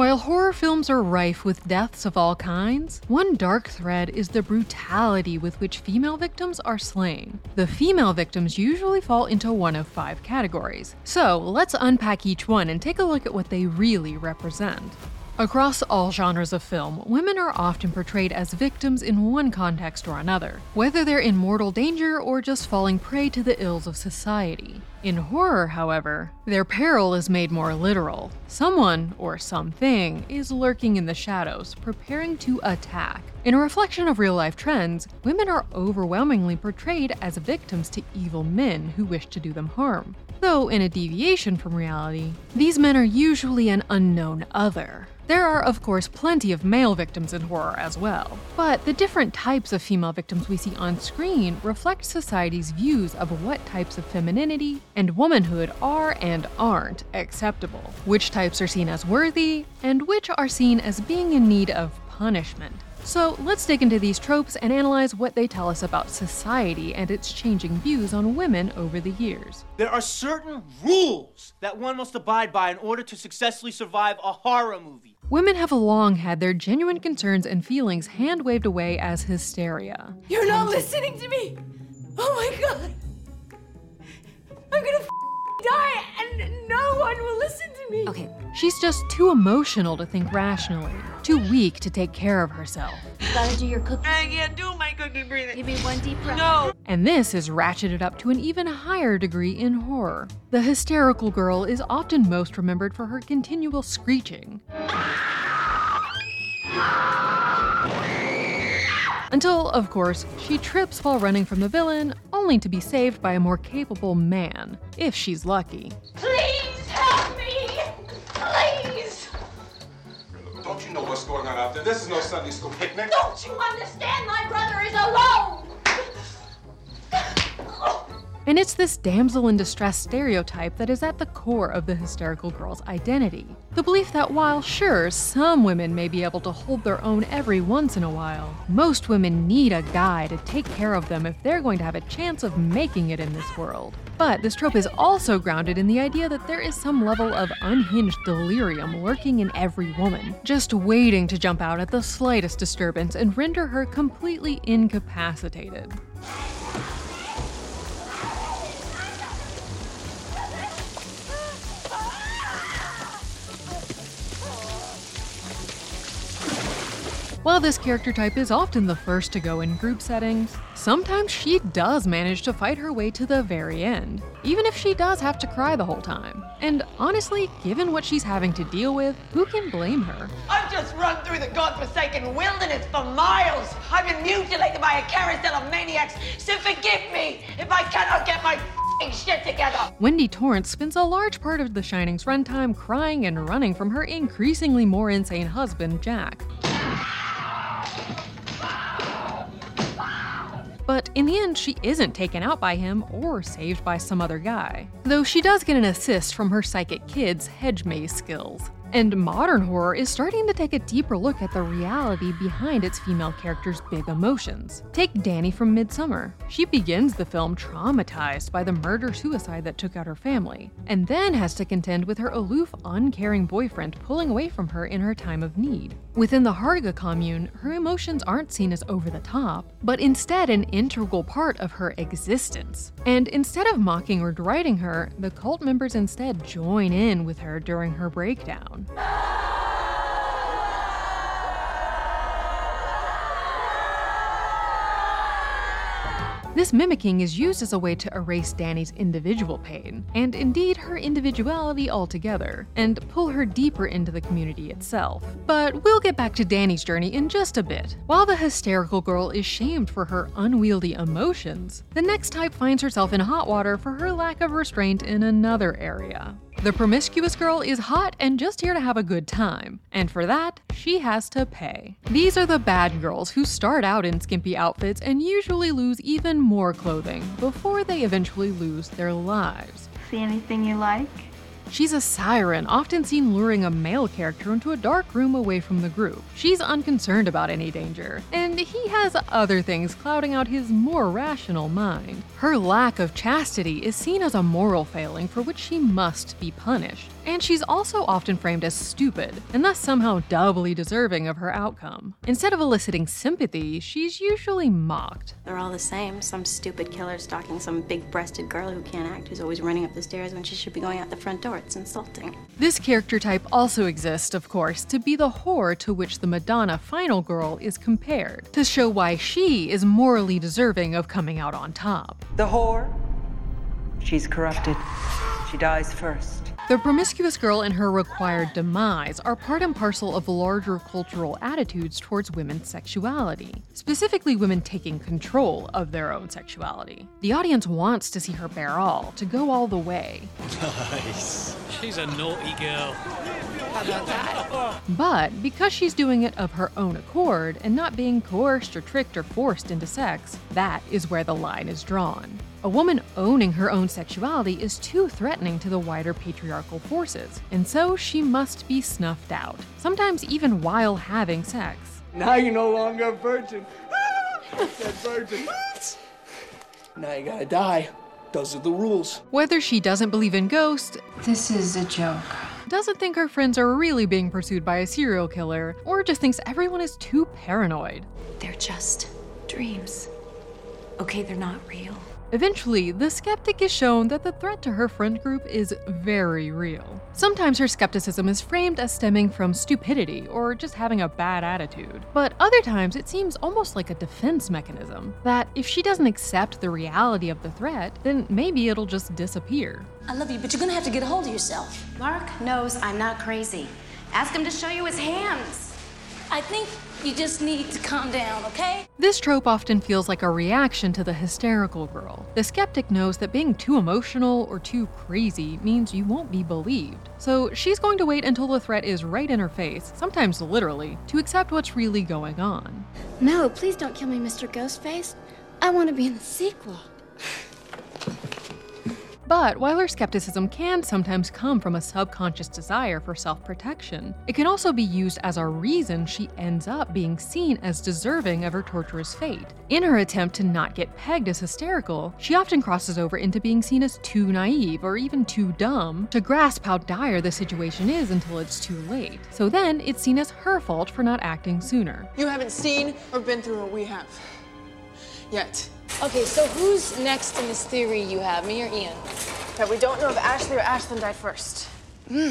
While horror films are rife with deaths of all kinds, one dark thread is the brutality with which female victims are slain. The female victims usually fall into one of five categories. So let's unpack each one and take a look at what they really represent. Across all genres of film, women are often portrayed as victims in one context or another, whether they're in mortal danger or just falling prey to the ills of society. In horror, however, their peril is made more literal. Someone, or something, is lurking in the shadows, preparing to attack. In a reflection of real life trends, women are overwhelmingly portrayed as victims to evil men who wish to do them harm. Though, in a deviation from reality, these men are usually an unknown other. There are, of course, plenty of male victims in horror as well, but the different types of female victims we see on screen reflect society's views of what types of femininity and womanhood are and aren't acceptable, which types are seen as worthy, and which are seen as being in need of punishment. So let's dig into these tropes and analyze what they tell us about society and its changing views on women over the years. There are certain rules that one must abide by in order to successfully survive a horror movie. Women have long had their genuine concerns and feelings hand waved away as hysteria. You're not listening to me! Oh my god! I'm gonna f- die and no one will listen to me! Okay, She's just too emotional to think rationally, too weak to take care of herself. you gotta do your cooking. I can't do my cooking breathing. Give me one deep breath. No! And this is ratcheted up to an even higher degree in horror. The hysterical girl is often most remembered for her continual screeching. Until, of course, she trips while running from the villain, only to be saved by a more capable man, if she's lucky. Please help me! Please! Don't you know what's going on out there? This is no Sunday school picnic. Don't you understand? My brother is alone! And it's this damsel in distress stereotype that is at the core of the hysterical girl's identity. The belief that while, sure, some women may be able to hold their own every once in a while, most women need a guy to take care of them if they're going to have a chance of making it in this world. But this trope is also grounded in the idea that there is some level of unhinged delirium lurking in every woman, just waiting to jump out at the slightest disturbance and render her completely incapacitated. While this character type is often the first to go in group settings, sometimes she does manage to fight her way to the very end, even if she does have to cry the whole time. And honestly, given what she's having to deal with, who can blame her? I've just run through the godforsaken wilderness for miles. I've been mutilated by a carousel of maniacs, so forgive me if I cannot get my fing shit together. Wendy Torrance spends a large part of The Shining's runtime crying and running from her increasingly more insane husband, Jack. But in the end, she isn't taken out by him or saved by some other guy. Though she does get an assist from her psychic kid's hedge maze skills. And modern horror is starting to take a deeper look at the reality behind its female characters' big emotions. Take Danny from Midsommar. She begins the film traumatized by the murder suicide that took out her family, and then has to contend with her aloof, uncaring boyfriend pulling away from her in her time of need. Within the Harga commune, her emotions aren't seen as over the top, but instead an integral part of her existence. And instead of mocking or deriding her, the cult members instead join in with her during her breakdown. This mimicking is used as a way to erase Danny's individual pain, and indeed her individuality altogether, and pull her deeper into the community itself. But we'll get back to Danny's journey in just a bit. While the hysterical girl is shamed for her unwieldy emotions, the next type finds herself in hot water for her lack of restraint in another area. The promiscuous girl is hot and just here to have a good time, and for that, she has to pay. These are the bad girls who start out in skimpy outfits and usually lose even more clothing before they eventually lose their lives. See anything you like? She's a siren, often seen luring a male character into a dark room away from the group. She's unconcerned about any danger, and he has other things clouding out his more rational mind. Her lack of chastity is seen as a moral failing for which she must be punished. And she's also often framed as stupid, and thus somehow doubly deserving of her outcome. Instead of eliciting sympathy, she's usually mocked. They're all the same. Some stupid killer stalking some big breasted girl who can't act, who's always running up the stairs when she should be going out the front door. It's insulting. This character type also exists, of course, to be the whore to which the Madonna final girl is compared, to show why she is morally deserving of coming out on top. The whore, she's corrupted. She dies first. The promiscuous girl and her required demise are part and parcel of larger cultural attitudes towards women's sexuality, specifically women taking control of their own sexuality. The audience wants to see her bare all, to go all the way. Nice. She's a naughty girl. How about that? But because she's doing it of her own accord and not being coerced or tricked or forced into sex, that is where the line is drawn. A woman owning her own sexuality is too threatening to the wider patriarchal forces, and so she must be snuffed out, sometimes even while having sex. Now you're no longer a virgin. Dead virgin. Now you gotta die. Those are the rules. Whether she doesn't believe in ghosts, This is a joke. Doesn't think her friends are really being pursued by a serial killer, or just thinks everyone is too paranoid. They're just dreams. Okay, they're not real. Eventually, the skeptic is shown that the threat to her friend group is very real. Sometimes her skepticism is framed as stemming from stupidity or just having a bad attitude, but other times it seems almost like a defense mechanism that if she doesn't accept the reality of the threat, then maybe it'll just disappear. I love you, but you're gonna have to get a hold of yourself. Mark knows I'm not crazy. Ask him to show you his hands. I think you just need to calm down, okay? This trope often feels like a reaction to the hysterical girl. The skeptic knows that being too emotional or too crazy means you won't be believed. So she's going to wait until the threat is right in her face, sometimes literally, to accept what's really going on. No, please don't kill me, Mr. Ghostface. I want to be in the sequel. But while her skepticism can sometimes come from a subconscious desire for self protection, it can also be used as a reason she ends up being seen as deserving of her torturous fate. In her attempt to not get pegged as hysterical, she often crosses over into being seen as too naive or even too dumb to grasp how dire the situation is until it's too late. So then it's seen as her fault for not acting sooner. You haven't seen or been through what we have. Yet. Okay, so who's next in this theory you have, me or Ian? That we don't know if Ashley or Ashlyn died first. Hmm.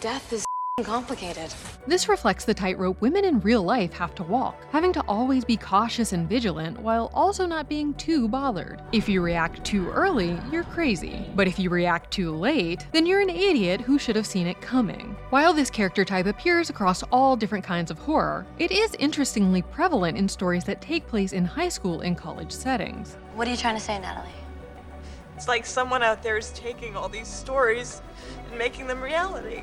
Death is complicated. This reflects the tightrope women in real life have to walk, having to always be cautious and vigilant while also not being too bothered. If you react too early, you're crazy. But if you react too late, then you're an idiot who should have seen it coming. While this character type appears across all different kinds of horror, it is interestingly prevalent in stories that take place in high school and college settings. What are you trying to say, Natalie? It's like someone out there is taking all these stories and making them reality.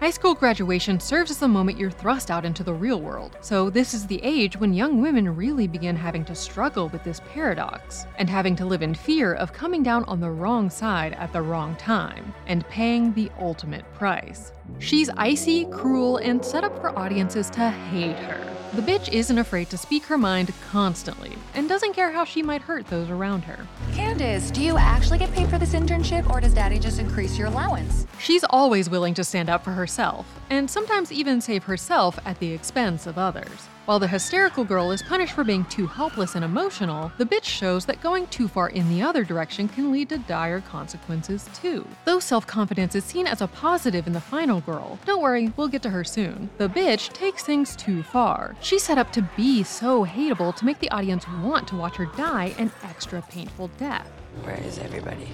High school graduation serves as the moment you're thrust out into the real world, so this is the age when young women really begin having to struggle with this paradox, and having to live in fear of coming down on the wrong side at the wrong time, and paying the ultimate price. She's icy, cruel, and set up for audiences to hate her. The bitch isn't afraid to speak her mind constantly, and doesn't care how she might hurt those around her. Candace, do you actually get paid for this internship or does daddy just increase your allowance? She's always willing to stand up for herself, and sometimes even save herself at the expense of others. While the hysterical girl is punished for being too helpless and emotional, the bitch shows that going too far in the other direction can lead to dire consequences too. Though self confidence is seen as a positive in the final girl, don't worry, we'll get to her soon. The bitch takes things too far. She's set up to be so hateable to make the audience want to watch her die an extra painful death. Where is everybody?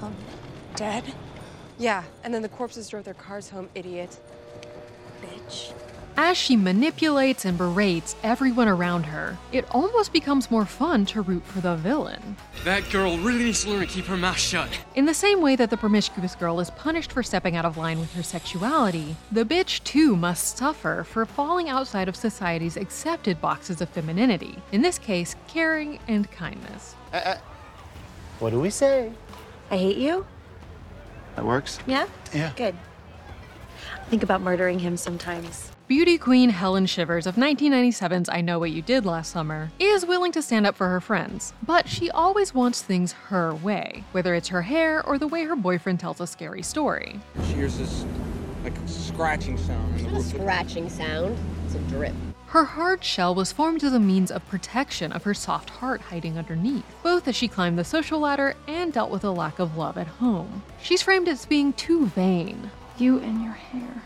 Um, dead? Yeah, and then the corpses drove their cars home, idiot. Bitch. As she manipulates and berates everyone around her, it almost becomes more fun to root for the villain. That girl really needs to learn to keep her mouth shut. In the same way that the promiscuous girl is punished for stepping out of line with her sexuality, the bitch too must suffer for falling outside of society's accepted boxes of femininity, in this case, caring and kindness. Uh, What do we say? I hate you? That works. Yeah? Yeah. Good. I think about murdering him sometimes. Beauty queen Helen Shivers of 1997's I Know What You Did Last Summer is willing to stand up for her friends, but she always wants things her way, whether it's her hair or the way her boyfriend tells a scary story. She hears this like scratching sound. It's not a scratching sound, it's a drip. Her hard shell was formed as a means of protection of her soft heart hiding underneath, both as she climbed the social ladder and dealt with a lack of love at home. She's framed as being too vain. You and your hair.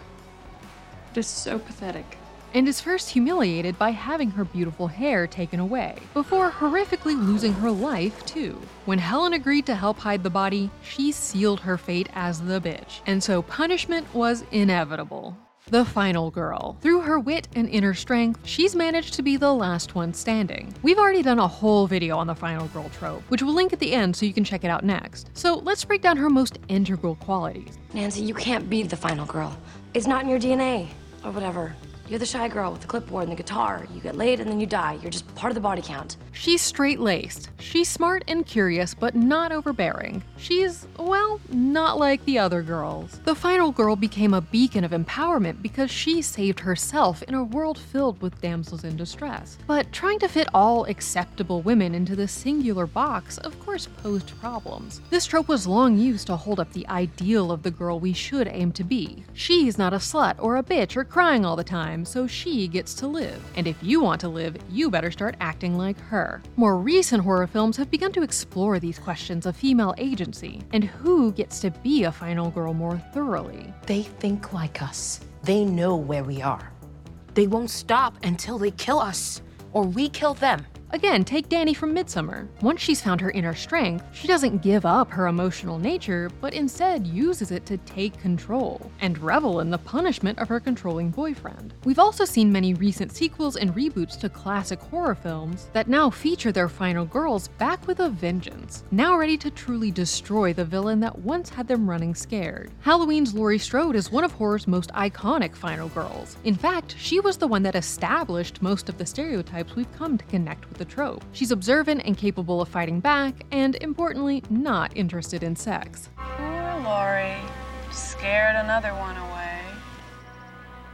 It is so pathetic. And is first humiliated by having her beautiful hair taken away, before horrifically losing her life too. When Helen agreed to help hide the body, she sealed her fate as the bitch, and so punishment was inevitable. The final girl. Through her wit and inner strength, she's managed to be the last one standing. We've already done a whole video on the final girl trope, which we'll link at the end so you can check it out next. So let's break down her most integral qualities. Nancy, you can't be the final girl. It's not in your DNA or whatever. You're the shy girl with the clipboard and the guitar. You get laid and then you die. You're just part of the body count. She's straight laced. She's smart and curious, but not overbearing. She's, well, not like the other girls. The final girl became a beacon of empowerment because she saved herself in a world filled with damsels in distress. But trying to fit all acceptable women into this singular box, of course, posed problems. This trope was long used to hold up the ideal of the girl we should aim to be. She's not a slut or a bitch or crying all the time time, so she gets to live. And if you want to live, you better start acting like her. More recent horror films have begun to explore these questions of female agency and who gets to be a final girl more thoroughly. They think like us. They know where we are. They won't stop until they kill us, or we kill them. Again, take Danny from Midsommar. Once she's found her inner strength, she doesn't give up her emotional nature, but instead uses it to take control and revel in the punishment of her controlling boyfriend. We've also seen many recent sequels and reboots to classic horror films that now feature their final girls back with a vengeance, now ready to truly destroy the villain that once had them running scared. Halloween's Laurie Strode is one of horror's most iconic final girls. In fact, she was the one that established most of the stereotypes we've come to connect with the trope. She's observant and capable of fighting back, and importantly, not interested in sex. Poor Laurie. Scared another one away.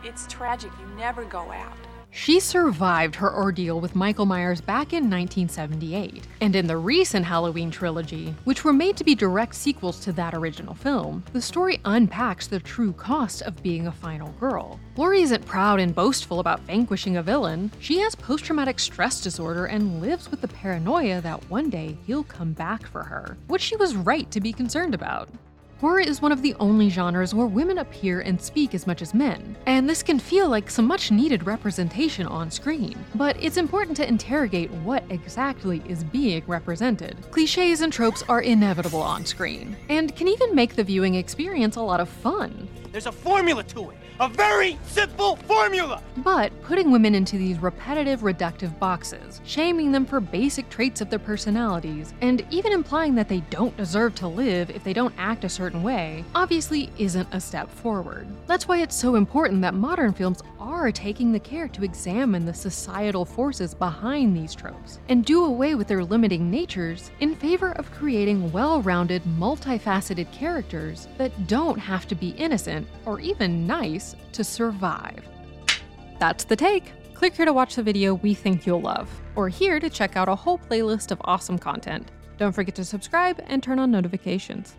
It's tragic you never go out. She survived her ordeal with Michael Myers back in 1978, and in the recent Halloween trilogy, which were made to be direct sequels to that original film, the story unpacks the true cost of being a final girl. Laurie isn't proud and boastful about vanquishing a villain. She has post traumatic stress disorder and lives with the paranoia that one day he'll come back for her, which she was right to be concerned about. Horror is one of the only genres where women appear and speak as much as men, and this can feel like some much needed representation on screen. But it's important to interrogate what exactly is being represented. Cliches and tropes are inevitable on screen, and can even make the viewing experience a lot of fun. There's a formula to it. A very simple formula! But putting women into these repetitive, reductive boxes, shaming them for basic traits of their personalities, and even implying that they don't deserve to live if they don't act a certain way, obviously isn't a step forward. That's why it's so important that modern films are taking the care to examine the societal forces behind these tropes and do away with their limiting natures in favor of creating well rounded, multifaceted characters that don't have to be innocent or even nice to survive. That's the take. Click here to watch the video we think you'll love, or here to check out a whole playlist of awesome content. Don't forget to subscribe and turn on notifications.